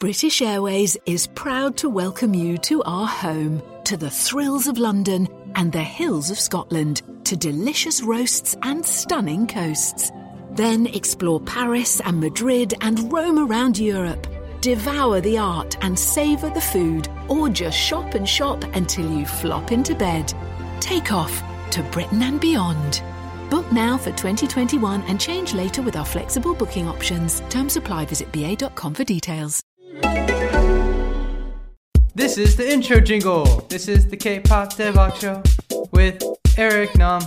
British Airways is proud to welcome you to our home, to the thrills of London and the hills of Scotland, to delicious roasts and stunning coasts. Then explore Paris and Madrid and roam around Europe. Devour the art and savour the food, or just shop and shop until you flop into bed. Take off to Britain and beyond. Book now for 2021 and change later with our flexible booking options. Terms apply. Visit ba.com for details. This is the intro jingle. This is the K-pop Daebak show with Eric Nam.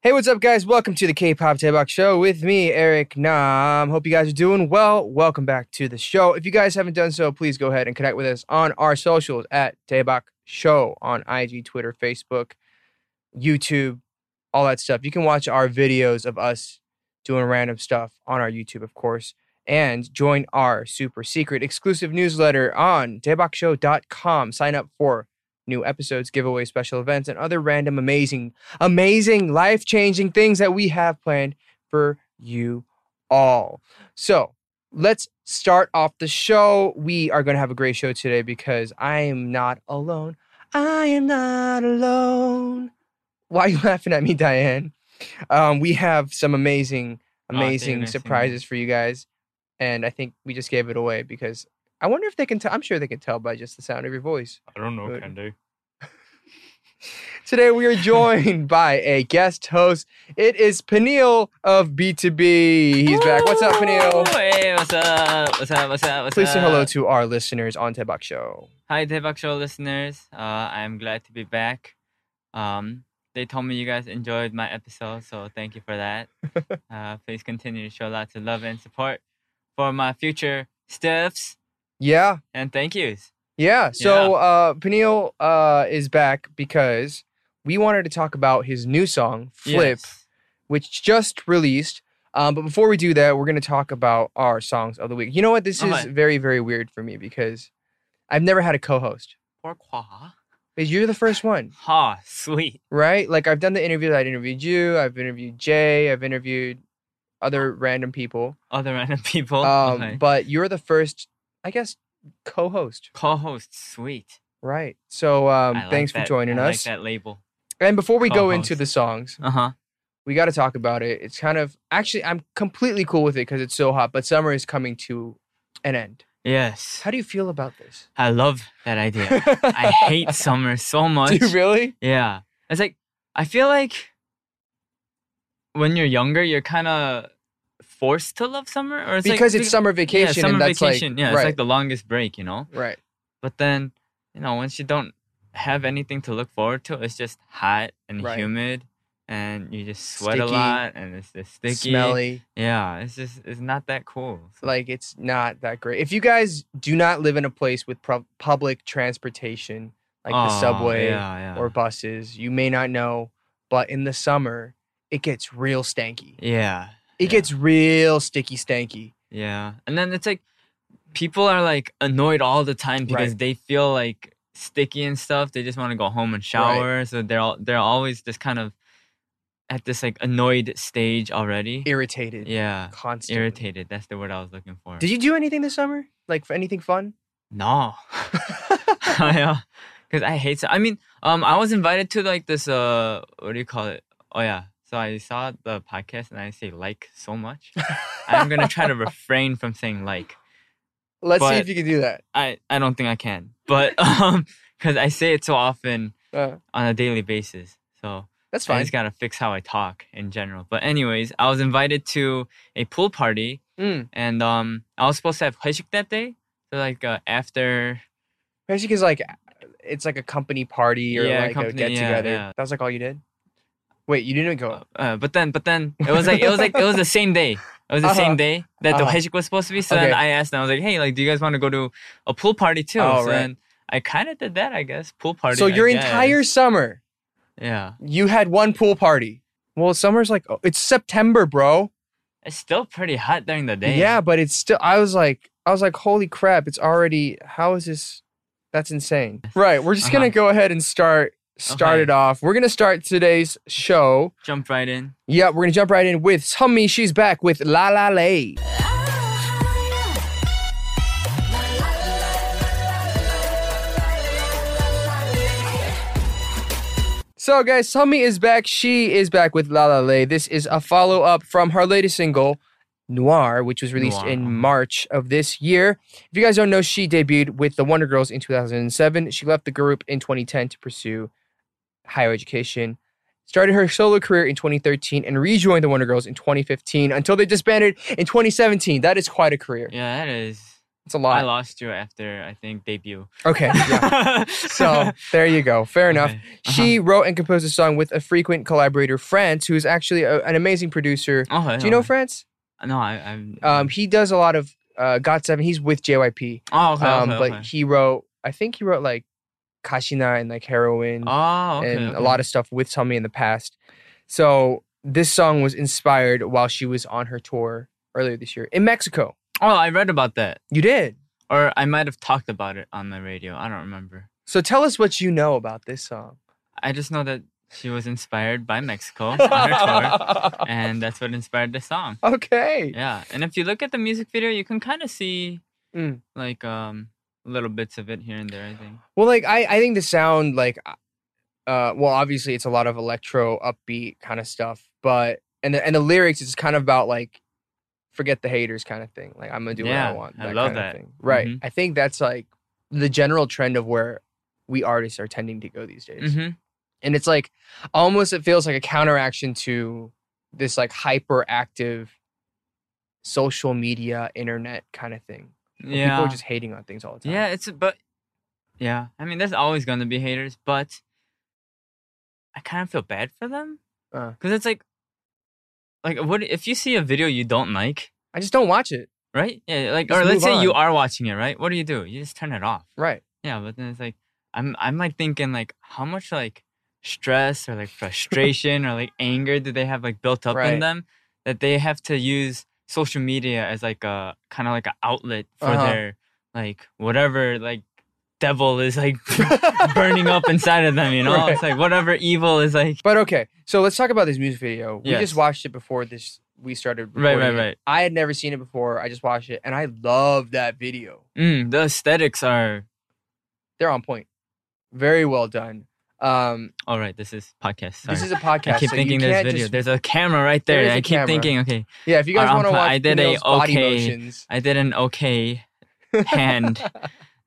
Hey, what's up, guys? Welcome to the K-pop Daebak Show with me, Eric Nam. Hope you guys are doing well. Welcome back to the show. If you guys haven't done so, please go ahead and connect with us on our socials at Daebak Show on IG, Twitter, Facebook, YouTube, all that stuff. You can watch our videos of us doing random stuff on our YouTube, of course, and join our super secret exclusive newsletter on daebakshow.com. Sign up for new episodes, giveaways, special events, and other random, amazing, amazing, life changing things that we have planned for you all. So let's start off the show. We are going to have a great show today because I am not alone. I am not alone. Why are you laughing at me, Diane? Um, we have some amazing, Oh, I thought you were amazing gonna surprises for you guys. And I think we just gave it away because I wonder if they can tell. I'm sure they can tell by just the sound of your voice. I don't know, Good. can they? Today we are joined by a guest host. It is Peniel of BTOB. He's back. What's up, Peniel? Hey, what's up? What's up? What's up? What's Please up? say hello to our listeners on Daebak Show. Hi, Daebak Show listeners. Uh, I'm glad to be back. Um, they told me you guys enjoyed my episode, so thank you for that. uh, please continue to show lots of love and support for my future stiffs, Yeah, and thank yous. yeah. So uh Peniel uh is back because we wanted to talk about his new song, Flip, Yes. which just released. Um, but before we do that, we're gonna talk about our songs of the week. You know what? This is very, very weird for me because I've never had a co-host. Pourquoi? Because you're the first one. Ha, sweet. right? Like I've done the interviews. I interviewed you. I've interviewed Jay. I've interviewed other random people. Other random people. Um, okay. but you're the first, I guess, co-host, Co-host, sweet. right? So um, like thanks for joining I us. Like that label. And before we go into the songs, Uh huh. we got to talk about it. It's kind of actually I'm completely cool with it because it's so hot. But summer is coming to an end. Yes. How do you feel about this? I love that idea. I hate summer so much. Do you really? Yeah. It's like I feel like when you're younger, you're kind of forced to love summer, or it's like- because it's summer vacation, Yeah, summer and that's vacation. like yeah, right, it's like the longest break, you know. right. But then, you know, once you don't have anything to look forward to, it's just hot and Right. humid, and you just sweat a lot, and it's just sticky. Smelly. Yeah, it's just it's not that cool. So- like it's not that great. If you guys do not live in a place with pro- public transportation, like the Oh, subway yeah, yeah. or buses, you may not know, but in the summer, it gets real stanky. yeah. It yeah. gets real sticky stanky. Yeah. And then it's like people are like annoyed all the time because Right. they feel like sticky and stuff. They just want to go home and shower. So they're all, they're always just kind of at this like annoyed stage already. Irritated. Yeah. Constantly. Irritated. That's the word I was looking for. Did you do anything this summer? Like for anything fun? No. yeah. Cuz I hate So- I mean, um I was invited to like this uh what do you call it? Oh yeah. So I saw the podcast and I say like so much. I'm going to try to refrain from saying like. Let's see if you can do that. I I don't think I can, but um, because I say it so often Uh, on a daily basis, so that's fine. I just gotta fix how I talk in general. But anyways, I was invited to a pool party, Mm. and um, I was supposed to have 회식 that day, so like uh, after. Especially is like it's like a company party or Yeah, like a company- get yeah, together. yeah. That was like all you did. Wait, you didn't go. Uh, but then, but then it was like it was like it was the same day. It was the Uh-huh. same day that the Uh-huh. 회식 was supposed to be. So then I asked them, I was like, "Hey, like, do you guys want to go to a pool party too?" Oh, so right. then I kind of did that, I guess. Pool party. so your entire summer, yeah. you had one pool party. Well, summer's like oh, it's September, bro. It's still pretty hot during the day. Yeah, but it's still. I was like, I was like, holy crap! It's already. How is this? That's insane. Right. We're just gonna Uh-huh. go ahead and start started okay. off. We're gonna start today's show. Jump right in. Yeah, we're gonna jump right in with Sunmi. She's back with La La Lay. So, guys, Sunmi is back. She is back with La La Lay. This is a follow up from her latest single, Noir, which was released Noir. in March of this year. If you guys don't know, she debuted with the Wonder Girls in 2007. She left the group in 2010 to pursue higher education. Started her solo career in 2013 and rejoined the Wonder Girls in 2015 until they disbanded in 2017. That is quite a career. Yeah, that is. It's a lot. I lost you after I think debut. Okay. Yeah. so there you go. Fair enough. Okay. Uh-huh. She wrote and composed a song with a frequent collaborator, FRANTS, who is actually a- an amazing producer. Okay, Do you know okay. FRANTS? No, I. I'm. Um, he does a lot of uh, Got Seven. He's with JYP. oh, okay. um, but he wrote, I think he wrote like Gashina and like Heroine Oh, okay. and okay. a lot of stuff with Sunmi in the past. So this song was inspired while she was on her tour earlier this year in Mexico. Oh, I read about that, You did. or I might have talked about it on the radio. I don't remember. So tell us what you know about this song. I just know that she was inspired by Mexico on her tour, and that's what inspired the song. okay. Yeah, and if you look at the music video, you can kind of see Mm. like um little bits of it here and there. I think. Well, like I, I think the sound like, uh, well, obviously it's a lot of electro, upbeat kind of stuff, but and the and the lyrics is kind of about like, forget the haters kind of thing. Like I'm gonna do what I want. I love that. Right. Mhm. I think that's like the general trend of where we artists are tending to go these days, hmm and it's like almost it feels like a counteraction to this like hyperactive social media internet kind of thing. Yeah. People are just hating on things all the time. Yeah, it's but yeah. I mean, there's always gonna be haters, but I kind of feel bad for them Uh. because it's like, like what if you see a video you don't like, I just don't watch it. right? Yeah, like Just or let's move say you are watching it, right? What do you do? You just turn it off. Right. Yeah, but then it's like I'm I'm like thinking like how much like stress or like frustration or like anger do they have like built up Right. in them that they have to use social media as like a kind of like an outlet for Uh-huh. their like whatever like devil is like burning up inside of them, you know? Right. It's like whatever evil is like But okay, so let's talk about this music video. We Yes. just watched it before this. We started. Right, recording right, it. right. I had never seen it before. I just watched it, and I love that video. mm, the aesthetics are They're on point. Very well done. Um, all right, this is podcast. Sorry. this is a podcast. I keep so thinking there's video. just- There's a camera right There there. I keep camera. thinking, okay, yeah, if you guys want to watch I did a okay motions, I did an okay hand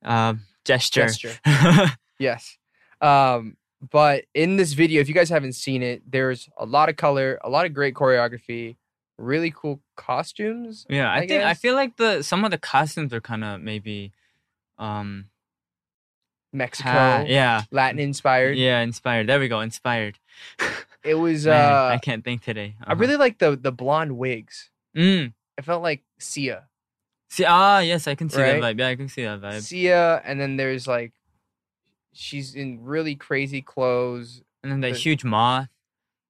uh, gesture. gesture. Yes. Um, but in this video, if you guys haven't seen it, there's a lot of color, a lot of great choreography, really cool costumes. yeah, I, I think I feel like the some of the costumes are kind of maybe, um, Mexico, yeah, Latin inspired. yeah, inspired. There we go, inspired. It was. Man, uh, I can't think today. I really like the the blonde wigs. Mm. It felt like Sia. See, ah, yes, I can see Right? that vibe. Yeah, I can see that vibe. Sia, and then there's like, she's in really crazy clothes. And then the the- huge moth.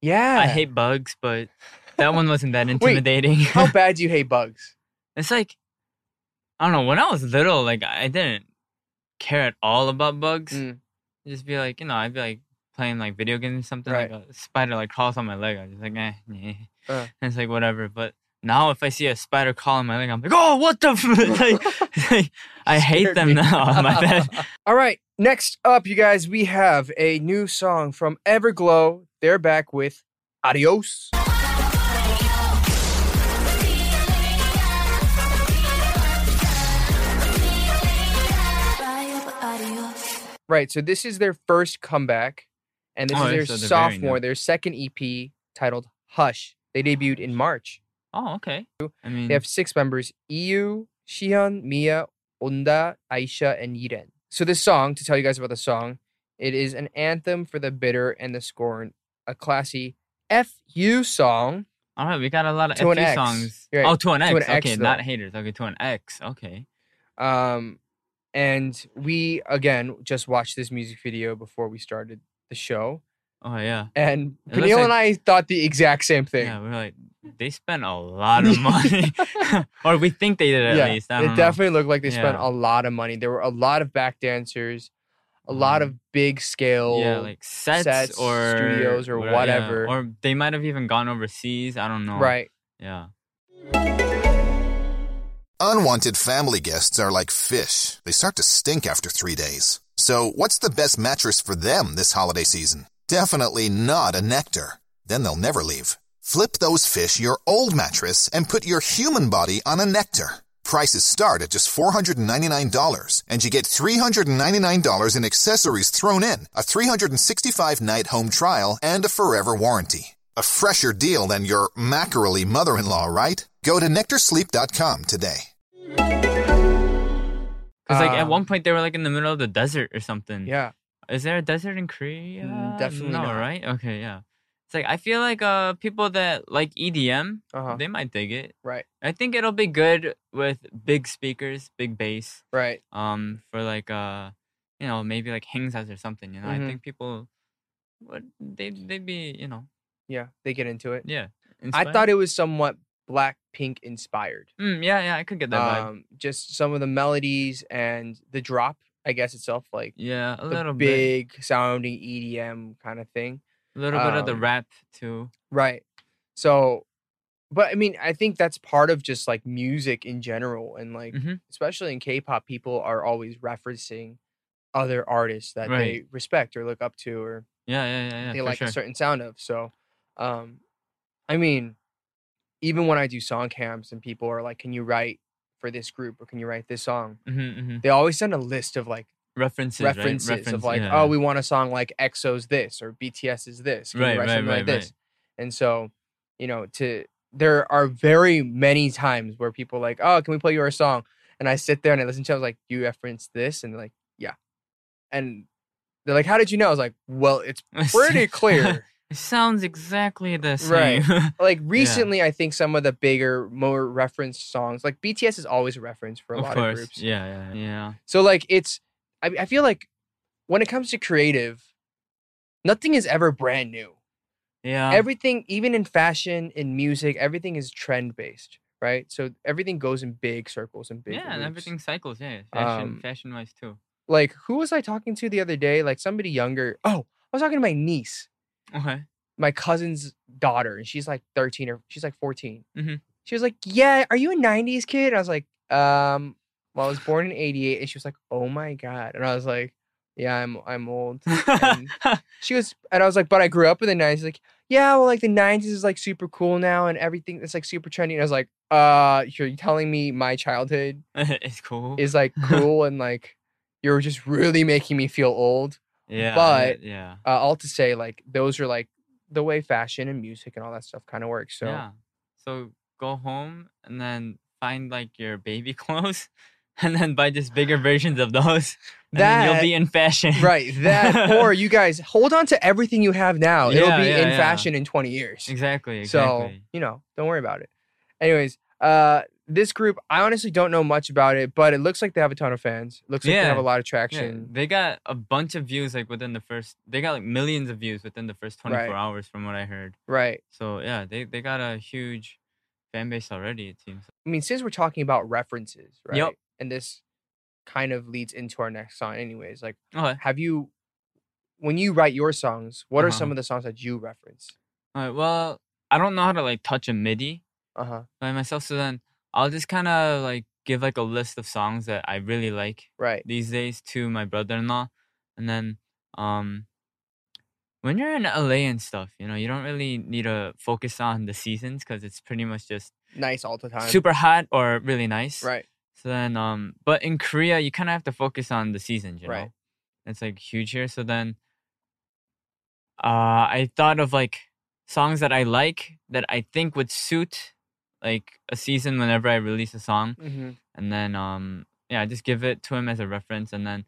Yeah. I hate bugs, but that one wasn't that intimidating. How bad do you hate bugs? It's like I don't know. When I was little, like I didn't care at all about bugs. Mm. Just be like, you know, I'd be like playing like video games or something. Right. Like a spider like crawls on my leg. I'm just like, eh, yeah. Uh. And it's like whatever. But now if I see a spider crawl on my leg, I'm like, oh, what the? F-? like, like, I hate them me. now. my bad. All right. Next up, you guys, we have a new song from Everglow. They're back with Adios. Right. So this is their first comeback, and this Oh, is their so they're very new. sophomore, their second EP titled Hush. They debuted in March. Oh, okay. I mean, They have six members: E:U, Sihyeon, Mia, Onda, Aisha, and Yiren. So this song, to tell you guys about the song, it is an anthem for the bitter and the scorned, a classy FU song. all right, we got a lot of To FU songs. Right. Oh, to an X. To an okay, though. not haters. Okay, to an X. Okay. Um, and we again just watched this music video before we started the show, Oh yeah. and It Peniel like- and I thought the exact same thing. Yeah, we're like, they spent a lot of money, or we think they did at yeah, least. I it know. definitely looked like they spent a lot of money. There were a lot of back dancers, a lot of big scale. Mm. Yeah, like sets, sets, or studios, or yeah, whatever. or they might have even gone overseas. I don't know. right. Yeah. Unwanted family guests are like fish. They start to stink after three days. So, what's the best mattress for them this holiday season? Definitely not a nectar. Then they'll never leave. Flip those fish your old mattress and put your human body on a nectar. Prices start at just $499, and you get $399 in accessories thrown in, a 365 night home trial, and a forever warranty. A fresher deal than your mackerel mother in law, right? Go to nectarsleep.com today. Because like at Um, one point they were like in the middle of the desert or something. Yeah. Is there a desert in Korea? Mm, definitely no, not. right? Okay, yeah. It's like I feel like uh people that like EDM, Uh-huh. they might dig it. Right. I think it'll be good with big speakers, big bass. Right. Um, for like uh, you know, maybe like Hangsas or something. You know, Mhm. I think people would they they'd be you know Yeah. They get into it. yeah. I thought it was somewhat black pink inspired. Mm, yeah, yeah, I could get that vibe. Um, just some of the melodies and the drop, I guess itself, like Yeah, a little bit, big sounding EDM kind of thing. a little bit of the um, rap too. Right. So, but I mean, I think that's part of just like music in general, and like Mhm. especially in K-pop, people are always referencing other artists that they respect or look up to, or Yeah, yeah, yeah, yeah. they like sure. a certain sound of. So, um, I mean, even when I do song camps and people are like, "Can you write for this group or can you write this song?" hmm hmm They always send a list of like References, right? references Reference, of like, yeah. oh, we want a song like EXO's this or BTS is this. Can you Right, right, something like right, this? right. And so, you know, to there are very many times where people are like, oh, can we play your song? And I sit there and I listen to it. I was like, you reference this? And like, yeah. And they're like, how did you know? I was like, well, it's pretty clear. It sounds exactly the same. Right. like recently, I think some of the bigger, more referenced songs, like BTS is always a reference for a of lot course. of groups. Yeah, yeah, yeah. So like it's I, I feel like when it comes to creative, nothing is ever brand new. Yeah. everything, even in fashion, in music, everything is trend based, right? So everything goes in big circles and big. yeah, and everything cycles. Yeah, fashion, Um, fashion wise too. Like who was I talking to the other day? Like somebody younger. Oh, I was talking to my niece, Okay. my cousin's daughter, and she's like 13 or she's like 14. Mhm. She was like, "Yeah, are you a 90s kid?" I was like, "Um, well, I was born in 88." And she was like, "Oh my god." And I was like, "Yeah, I'm I'm old." And she was and I was like, "But I grew up in the 90s." She's like, "Yeah, well, like the 90s is like super cool now and everything that's like super trendy." And I was like, "Uh, you're telling me my childhood it's cool. is like cool and like you're just really making me feel old?" Yeah, but- yeah, Uh, all to say like those are like the way fashion and music and all that stuff kind of works. So yeah. So go home and then find like your baby clothes, and then buy just bigger versions of those. And then you'll be in fashion. Right. That or you guys hold on to everything you have now. It'll be yeah, in yeah. fashion in 20 years. exactly. So, you know, don't worry about it. Anyways, uh this group, I honestly don't know much about it, but it looks like they have a ton of fans. It looks like they have a lot of Yeah, traction. they got a bunch of views like within the first. They got like millions of views within the first 24 Right. hours, from what I heard. Right. So yeah, they they got a huge fan base already. It seems. I mean, since we're talking about references, right? Yep. And this kind of leads into our next song anyways. Like, Okay. have you when you write your songs, what are Uh-huh. some of the songs that you reference? All right. Well, I don't know how to like touch a MIDI Uh-huh. by myself, so then I'll just kind of like give like a list of songs that I really like Right. these days to my brother-in-law, and then um. When you're in LA and stuff, you know, you don't really need to focus on the seasons because it's pretty much just Nice all the time. super hot or really nice. Right. So then, um, but in Korea, you kind of have to focus on the seasons, you Right. know. It's like huge here. So then, uh, I thought of like songs that I like that I think would suit like a season whenever I release a song, hmm and then um, yeah, I just give it to him as a reference, and then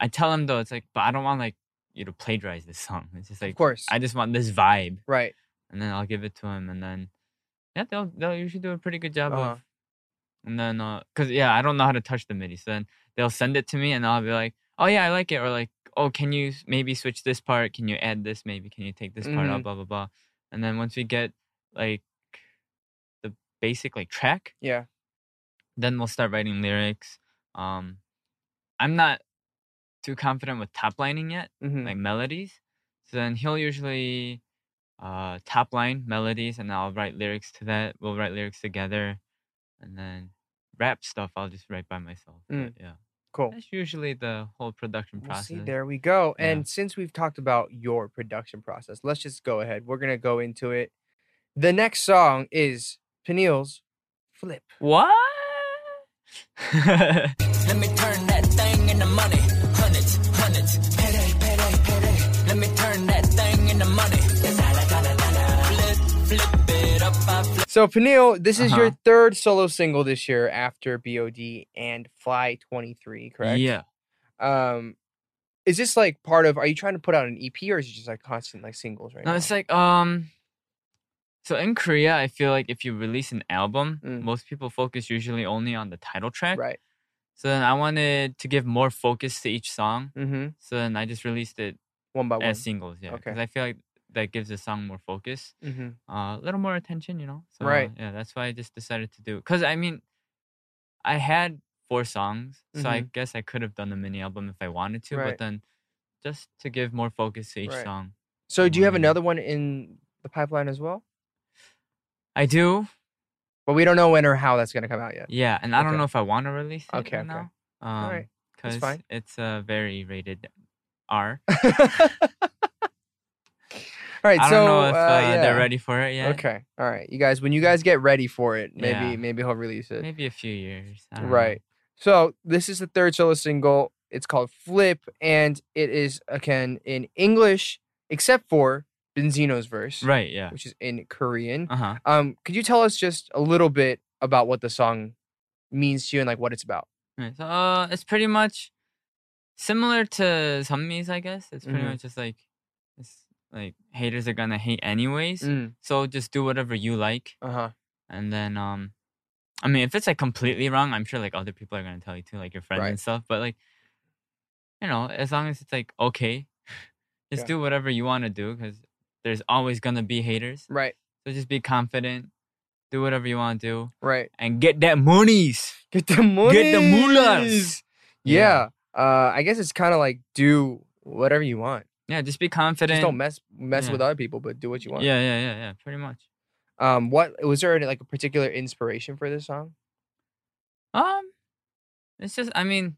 I tell him though, it's like, but I don't want like you to plagiarize this song. It's just like, Of course. I just want this vibe, right. and then I'll give it to him, and then yeah, they'll they'll usually do a pretty good job Uh-huh. of. And then, uh, cause yeah, I don't know how to touch the MIDI, so then they'll send it to me, and I'll be like, "Oh yeah, I like it," or like, "Oh, can you maybe switch this part? Can you add this? Maybe can you take this part out?" Mhm. Blah blah blah. And then once we get like basic like track, Yeah. then we'll start writing lyrics. Um, I'm not too confident with top lining yet, hmm like melodies. So then he'll usually uh top line melodies and I'll write lyrics to that. We'll write lyrics together. And then rap stuff I'll just write by myself. Mm. But yeah. Cool. That's usually the whole production We'll process. see, there we go. Yeah. And since we've talked about your production process, let's just go ahead. We're gonna go into it. The next song is Peniel's Flip. What? Let me turn that thing into money. Hundreds, hundreds, payday, payday, payday. Let me turn that thing into money. Flip, flip it up, I flip. So Peniel, this is your Uh-huh. third solo single this year after BOD and Fly 23, correct? Yeah. Um is this like part of are you trying to put out an EP or is it just like constant like singles right No, now? it's like um. So in Korea, I feel like if you release an album, Mm. most people focus usually only on the title track. right. So then I wanted to give more focus to each song. Mm-hmm. So then I just released it One by one. as singles. Yeah. Okay. Because I feel like that gives the song more focus, Mm-hmm. uh, a little more attention. You know. So, Right. Yeah, that's why I just decided to do. Because I mean, I had four songs, so I guess I could have done a mini album if I wanted to. Mm-hmm. Right. But then, just to give more focus to each Right. song. So do you have another one in the pipeline as well? I do. But we don't know when or how that's gonna come out yet. Yeah, and I don't Okay. know if I want to release it Okay, okay. now. Um, right, that's Because fine. it's a very rated R. All right, So I so don't know if uh, uh, yeah. they're ready for it yet. Okay, all right, you guys. When you guys get ready for it, maybe Yeah. maybe he'll release it. Maybe a few years. I don't Right. So this is the third solo single. It's called Flip, and it is again in English, except for Beenzino's verse, Right. Yeah. which is in Korean. Uh huh. Um, could you tell us just a little bit about what the song means to you and like what it's about? Right. So uh, it's pretty much similar to Sunmi's, I guess. It's pretty Mhm. much just like it's like haters are gonna hate anyways. Mm. So just do whatever you like, Uh huh. and then um, I mean, if it's like completely wrong, I'm sure like other people are gonna tell you too, like your friends Right. and stuff. But like, you know, as long as it's like okay, just Yeah. do whatever you want to do because there's always gonna be haters. Right. So just be confident, do whatever you want to do, Right. and get that monies. Get the money. Get the mullahs. Yeah. Uh, I guess it's kind of like do whatever you want. Yeah, just be confident. Just don't mess mess Yeah. with other people, but do what you want. Yeah, yeah, yeah, yeah. Pretty much. Um, what was there any, like a particular inspiration for this song? Um, it's just, I mean,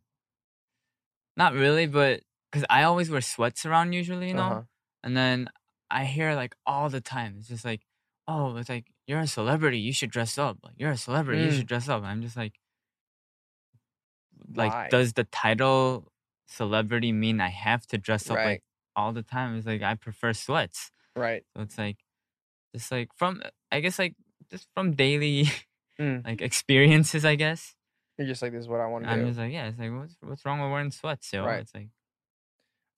not really, but because I always wear sweats around usually, you know, Uh-huh. and then I hear like all the time, it's just like, oh, it's like you're a celebrity, you should dress up. Like you're a celebrity, you Mm. should dress up. And I'm just like, like, Why? does the title celebrity mean I have to dress up Right. like all the time? It's like I prefer sweats. Right. So it's like, just like from, I guess like just from daily Mm. like experiences, I guess. You're just like this is what I want to do. I'm just like, yeah, it's like, what's what's wrong with wearing sweats, So Right. It's like,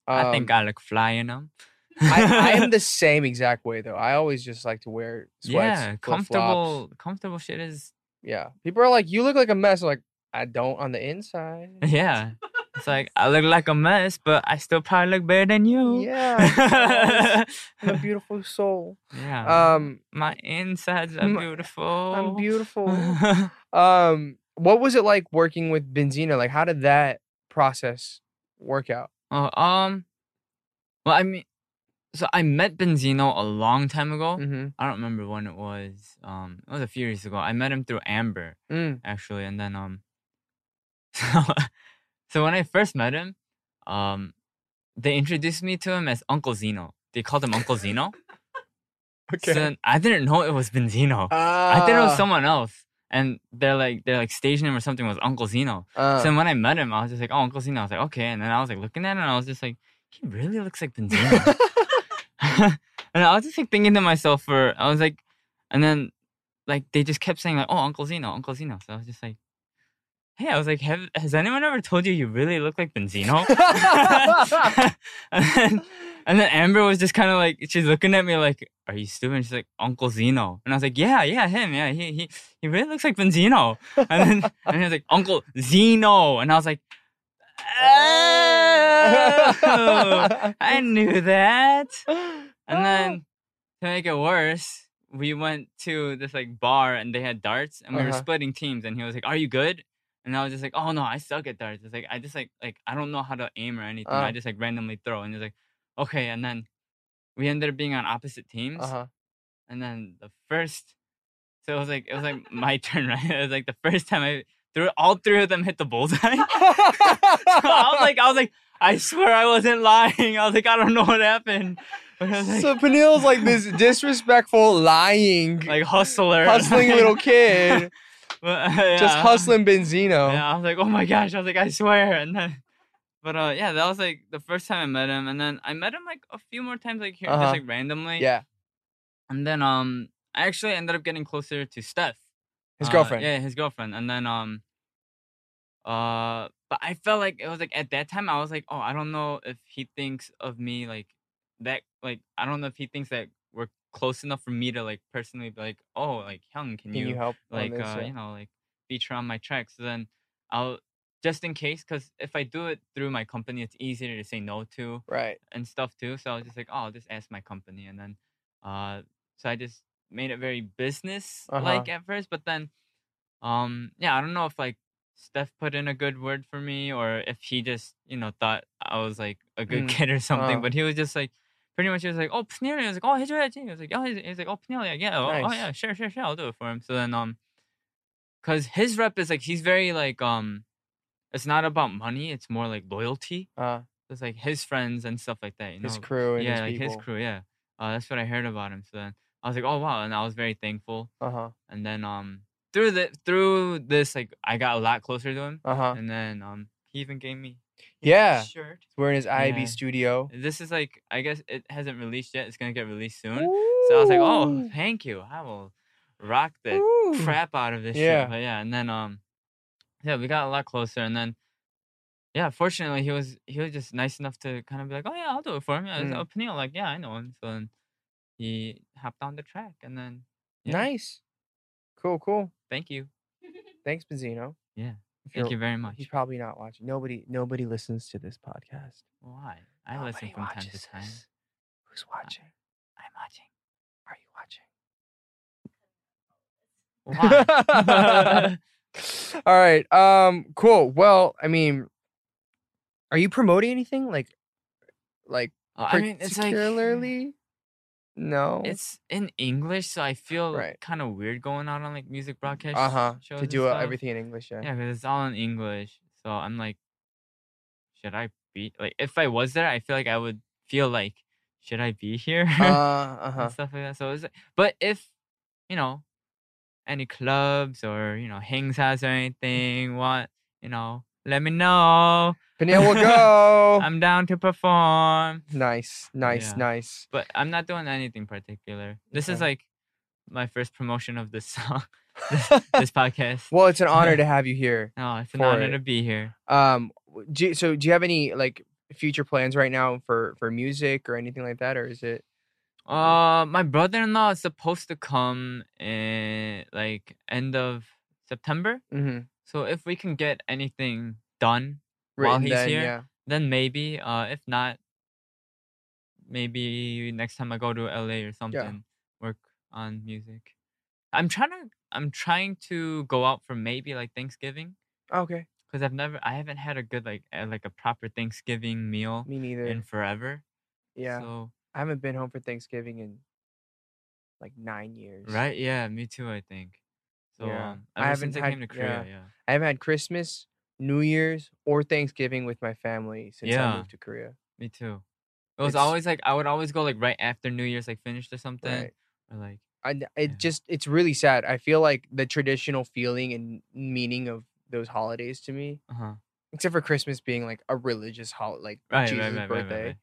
I think Um, I look fly in them. I, I am the same exact way though. I always just like to wear sweats. yeah, comfortable, comfortable shit is, Yeah. People are like, you look like a mess. I'm like, I don't on the inside. yeah. It's like I look like a mess, but I still probably look better than you. Yeah. I'm a beautiful soul. yeah. Um, my insides are m- beautiful. I'm beautiful. um, what was it like working with Beenzino? Like, how did that process work out? oh, um, well, I mean, so I met Beenzino a long time ago. Mm-hmm. I don't remember when it was. Um, it was a few years ago. I met him through Amber. Mm. actually and then um so, so when i first met him um they introduced me to him as uncle zino they called him uncle zino okay. so i didn't know it was beenzino i thought it was Ah, someone else and they're like they're like stage name or something was uncle zino uh, so when i met him i was just like oh uncle zino i was like okay and then i was like looking at him and i was just like he really looks like beenzino and I was just like thinking to myself for I was like, and then like they just kept saying like, oh Uncle Zino, Uncle Zino. So I was just like, hey, I was like, have has anyone ever told you you really look like Beenzino? and then and then Amber was just kind of like she's looking at me like, are you stupid? And she's like, Uncle Zino, and I was like, yeah, yeah, him, yeah, he he he really looks like Beenzino. And then and he was like, Uncle Zino, and I was like. Oh, I knew that. And then to make it worse, we went to this like bar and they had darts and we were Uh-huh. splitting teams and he was like, Are you good? And I was just like, Oh no, I suck at darts. It's like I just like like I don't know how to aim or anything. Uh. I just like randomly throw and he's like, Okay, and then we ended up being on opposite teams. uh-huh. And then the first so it was like it was like my turn, right? It was like the first time I threw all three of them hit the bullseye. I was like, I was like, I swear I wasn't lying. I was like, I don't know what happened. But I was like, so Peniel's like this disrespectful, lying, like hustler, hustling little kid, But, just yeah. hustling Beenzino. Yeah, I was like, oh my gosh. I was like, I swear. And then, but uh, yeah, that was like the first time I met him, and then I met him like a few more times, like here, Uh-huh. just like randomly. Yeah, And then um, I actually ended up getting closer to Steph. His Uh, girlfriend. Yeah, his girlfriend. And then um uh but I felt like it was like at that time I was like, oh, I don't know if he thinks of me like that like I don't know if he thinks that we're close enough for me to like personally be like, oh, like Hyung, can, Can you, you help? like this? uh, Yeah. you know, like feature on my track? So then I'll just in case, because if I do it through my company, it's easier to say no to right. and stuff too. So I was just like, oh, I'll just ask my company, and then, uh, so I just made it very business like at first, but then, um, yeah, I don't know if like Steph put in a good word for me or if he just you know thought I was like a good Mm, kid or something, uh. but he was just like. Pretty much, he was like, "Oh, Pnelia." I was like, "Oh, 해줘야지." He was like, "Oh," he's, he's like, "Oh, Pnelia, yeah, oh, oh, Nice. yeah, sure, sure, sure, I'll do it for him." So then, um, cause his rep is like he's very like um, it's not about money; it's more like loyalty. Uh, It's like his friends and stuff like that. You his know, crew and yeah, his like people. his crew. Yeah, uh, that's what I heard about him. So then I was like, oh wow, and I was very thankful. Uh huh. And then um through the through this like I got a lot closer to him. Uh huh. And then um he even gave me Yeah. shirt. We're in his IB Yeah. studio. This is like I guess it hasn't released yet. It's gonna get released soon. So I was like, oh, thank you. I will rock the Ooh. crap out of this Yeah. shit. But yeah, and then um yeah, we got a lot closer and then yeah, fortunately he was he was just nice enough to kind of be like, Oh yeah, I'll do it for him. Yeah, Mm. Peniel, like, yeah, I know him. So then he hopped on the track and then yeah, Nice. Cool, cool. Thank you. Thanks, Beenzino. Yeah. If Thank you're- very much. He's probably not watching. Nobody, nobody listens to this podcast. Why? I Nobody listen from time to time. this. Who's watching? I'm watching. Are you watching? Why? All right. Um. Cool. Well, I mean, are you promoting anything like, like Uh, I mean, it's like particularly? No. it's in English, so I feel Right. kind of weird going out on like music broadcast. uh huh. shows To do everything in English. Yeah. Yeah, because it's all in English. So I'm like, should I be like? If I was there, I feel like I would feel like, should I be here? Uh. Uh huh. stuff like that. So it's like, but if you know, any clubs or you know, Hingsas or anything, want you know, let me know. Peniel will go. I'm down to perform. nice. Nice. Yeah. Nice. But I'm not doing anything particular. This is like my first promotion of this song, this podcast. well, it's an honor to have you here. No, it's an for honor it. to be here. Um. Do you, so. Do you have any like future plans right now for for music or anything like that, or is it? Uh, my brother-in-law is supposed to come in like end of September. Mm-hmm. So if we can get anything done while he's here, Yeah. then maybe. Uh, if not, maybe next time I go to LA or something, work on music. I'm trying to. I'm trying to go out for maybe like Thanksgiving Okay. because I've never. I haven't had a good like uh, like a proper Thanksgiving meal Me neither. in forever. yeah. So I haven't been home for Thanksgiving in like nine years. right. Yeah. Me too. I think. So Yeah. um, I haven't I had- came to Korea, yeah. yeah. I haven't had Christmas, New Year's, or Thanksgiving with my family since I moved to Korea. Me too. It was It's- always like I would always go like right after New Year's, like finished or something, Right. or like I, it Yeah. just it's really sad. I feel like the traditional feeling and meaning of those holidays to me, uh huh. except for Christmas being like a religious holiday, like Right, Jesus' right, right, birthday,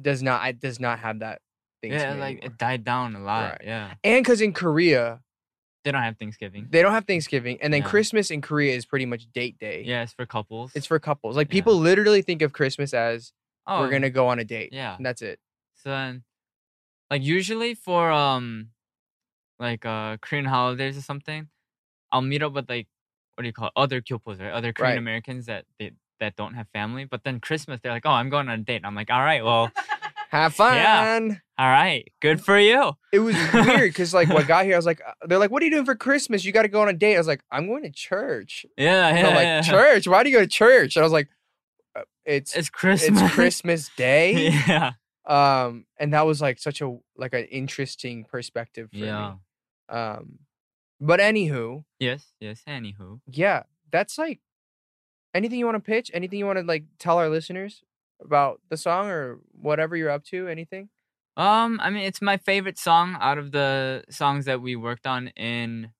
does not it does not have that thing. to Yeah, like it died down a lot. Yeah, and because in Korea they don't have Thanksgiving. they don't have Thanksgiving, and then Yeah. Christmas in Korea is pretty much date day. Yeah, it's for couples. It's for couples. Like Yeah. people literally think of Christmas as oh, we're gonna go on a date. Yeah. and that's it. So then, like usually for um, like uh Korean holidays or something, I'll meet up with like what do you call it? other kyopos, right? Other Korean Right. Americans that they that don't have family. But then Christmas, they're like, oh, I'm going on a date. I'm like, all right, well, Have fun. Yeah. All right, good for you. It was weird because like when I got here, I was like, uh, they're like, "What are you doing for Christmas? You got to go on a date." I was like, "I'm going to church." Yeah, yeah, they're like, yeah. "Church? Why do you go to church?" And I was like, uh, "It's It's it's Christmas. Christmas Day." yeah. Um, and that was like such a like an interesting perspective for Yeah. me. Um, but anywho, Yes. Yes. Anywho. yeah, that's like, Anything you want to pitch? Anything you want to like tell our listeners about the song or whatever you're up to? Anything? Um, I mean, it's my favorite song out of the songs that we worked on in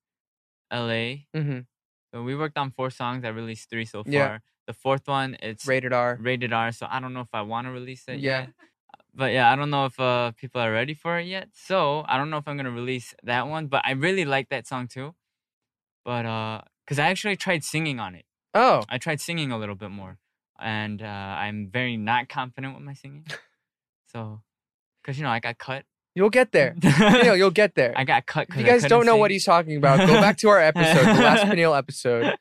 LA. Mm-hmm. So we worked on four songs. I released three so far. Yeah. The fourth one, it's Rated R. rated R. So I don't know if I want to release it. Yeah. yet. But yeah, I don't know if uh people are ready for it yet. So I don't know if I'm gonna release that one. But I really like that song too. But uh, cause I actually tried singing on it. Oh, I tried singing a little bit more, and uh, I'm very not confident with my singing. So, cause you know I got cut. you'll get there. Peniel, you'll get there. I got cut. If you guys don't know what he's talking about, go back to our episode, the last Peniel episode,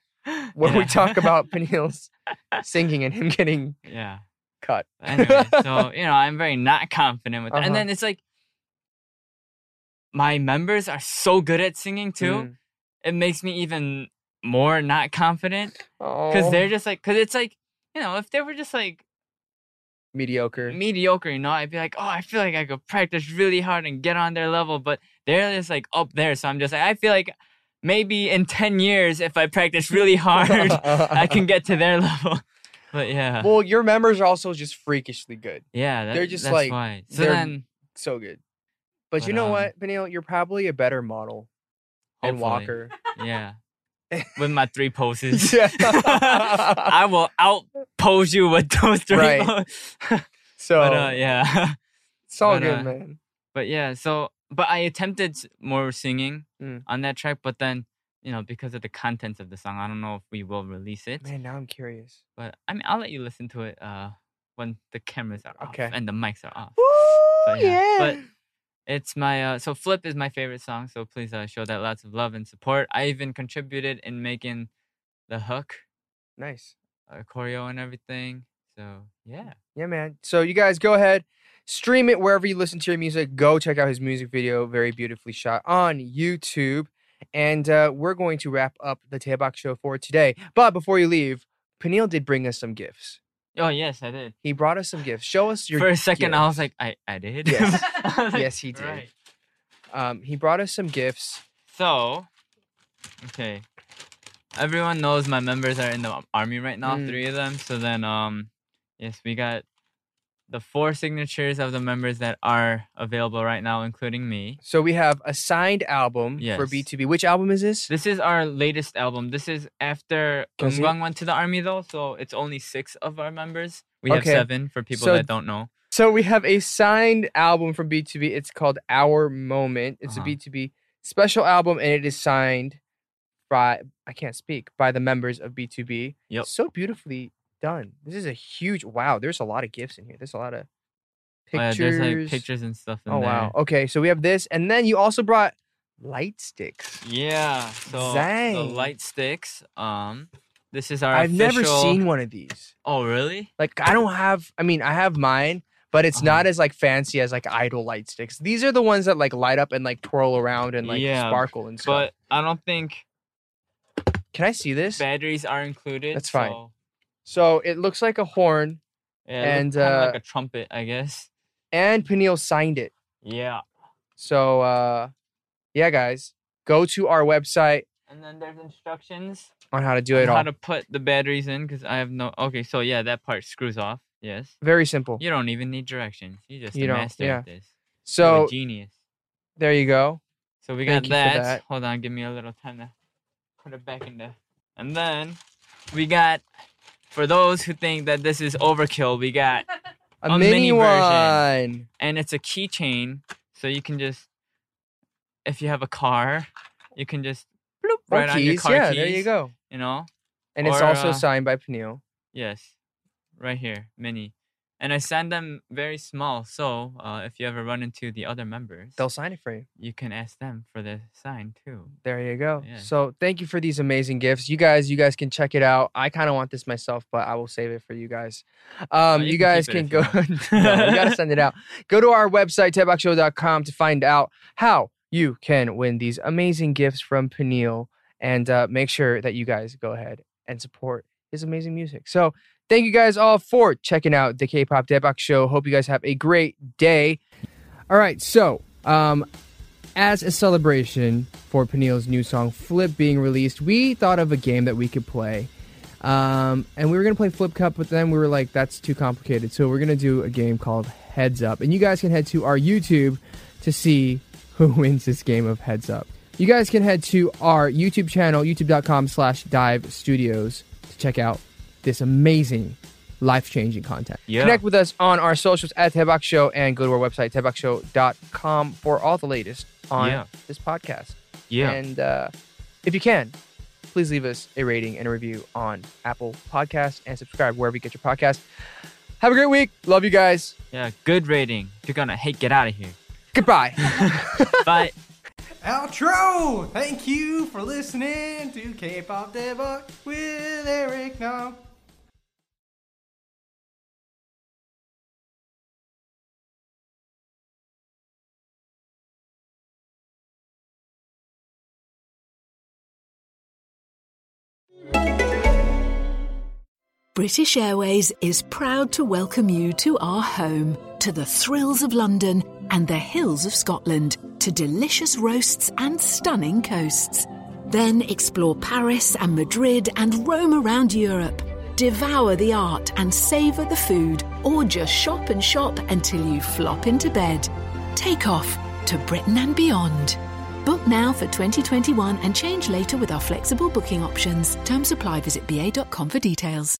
where we talk about Peniel's singing and him getting Yeah. cut. Anyway, so you know, I'm very not confident with that. Uh-huh. And then it's like my members are so good at singing too. Mm. It makes me even more not confident because Oh, they're just like, because it's like, you know, if they were just like mediocre. mediocre, you know, I'd be like, oh, I feel like I could practice really hard and get on their level, but they're just like up there. So I'm just like, I feel like maybe in 10 years, if I practice really hard, I can get to their level. But yeah. Well, your members are also just freakishly good. yeah, that, they're just that's like- why. So they're- then, So good. But, you know um, what, Peniel? You're probably a better model hopefully, walker. Yeah. With my three poses. Yeah. I will outpose you with those three Right. poses. So but uh, yeah. it's all but, good, uh, man. but yeah, so but I attempted more singing Mm. on that track, but then you know because of the contents of the song, I don't know if we will release it. Man, now I'm curious. But I mean, I'll let you listen to it uh when the cameras are off Okay. and the mics are off. Woo, But yeah, yeah. but it's my uh so Flip is my favorite song, so please uh, show that lots of love and support. I even contributed in making the hook, nice. uh, choreo, and everything. So yeah. Yeah, man. So you guys go ahead, stream it wherever you listen to your music. Go check out his music video, very beautifully shot on YouTube. And uh, we're going to wrap up the Daebak show for today. But before you leave, Peniel did bring us some gifts. Oh yes, I did. He brought us some gifts. Show us your For a second, I was like, I I did. Yes. I like, Yes, he did. "Right." Um, he brought us some gifts. So, okay. Everyone knows my members are in the army right now, Mm. three of them. So then, um, yes, we got the four signatures of the members that are available right now, including me. So we have a signed album for BTOB. Which album is this? This is our latest album. This is after Can I see it? Eunkwang went to the army, though, so it's only six of our members. We have seven for people So that don't know. So we have a signed album from BTOB. It's called Hour Moment. It's Uh-huh. a BTOB special album and it is signed by I can't speak by the members of BTOB. Yep. So beautifully done. This is a huge wow, there's a lot of gifts in here. There's a lot of Oh, yeah, pictures. there's like pictures and stuff in Oh there. wow. Okay, so we have this and then you also brought light sticks. Yeah. So the Dang. light sticks. Um, this is our. I've never seen one of these. Oh really? Like I don't have I mean I have mine, but it's Uh-huh. not as like fancy as like idol light sticks. These are the ones that like light up and like twirl around and like Yeah, sparkle and stuff. But I don't think Can I see this? batteries are included. That's fine. so, So it looks like a horn, Yeah, And, uh, like a trumpet, I guess. and Peniel signed it. Yeah. So uh, yeah, guys, go to our website And then there's instructions on how to do it how all. to put the batteries in because I have no. Okay, so yeah, that part screws off. Yes. Very simple. You don't even need directions. You just You master yeah. this. You're So a genius. there you go. So we Thank got that. that. Hold on, give me a little time to put it back in there. And then we got for those who think that this is overkill, we got A, A mini, mini version. and it's a keychain, so you can just if you have a car, you can just bloop Or right on your keys. car Yeah, keys. there you go. You know? And it's also uh, signed by Peniel. Yes. Right here, mini. And I send them very small, so uh, if you ever run into the other members, They'll sign it for you. you can ask them for the sign too. There you go. Yeah. So thank you for these amazing gifts. You guys, you guys can check it out. I kind of want this myself, but I will save it for you guys. Um, you you, can guys can go. you no, you gotta send it out. Go to our website, daebakshow.com, to find out how you can win these amazing gifts from Peniel, and uh, make sure that you guys go ahead and support his amazing music. So thank you guys all for checking out the K-pop Daebak Show. Hope you guys have a great day. All right, so um, as a celebration for Peniel's new song "Flip" being released, we thought of a game that we could play. Um, and we were gonna play Flip Cup, but then we were like, that's too complicated. So we're gonna do a game called Heads Up, and you guys can head to our YouTube to see who wins this game of Heads Up. You guys can head to our YouTube channel, youtube.com/slash Dive Studios, to check out this amazing, life-changing content. Yeah. Connect with us on our socials at Daebak Show and go to our website, daebakshow.com for all the latest on Yeah. this podcast. Yeah. And uh, if you can, please leave us a rating and a review on Apple Podcasts and subscribe wherever you get your podcast. Have a great week. Love you guys. yeah. Good rating. If you're gonna hate, get out of here. Goodbye. Bye. Outro! Thank you for listening to K-Pop Daebak with Eric Nam. British Airways is proud to welcome you to our home, to the thrills of London and the hills of Scotland, to delicious roasts and stunning coasts. Then explore Paris and Madrid and roam around Europe. Devour the art and savour the food, or just shop and shop until you flop into bed. Take off to Britain and beyond. Book now for 2021 and change later with our flexible booking options. Terms apply. Visit ba.com for details.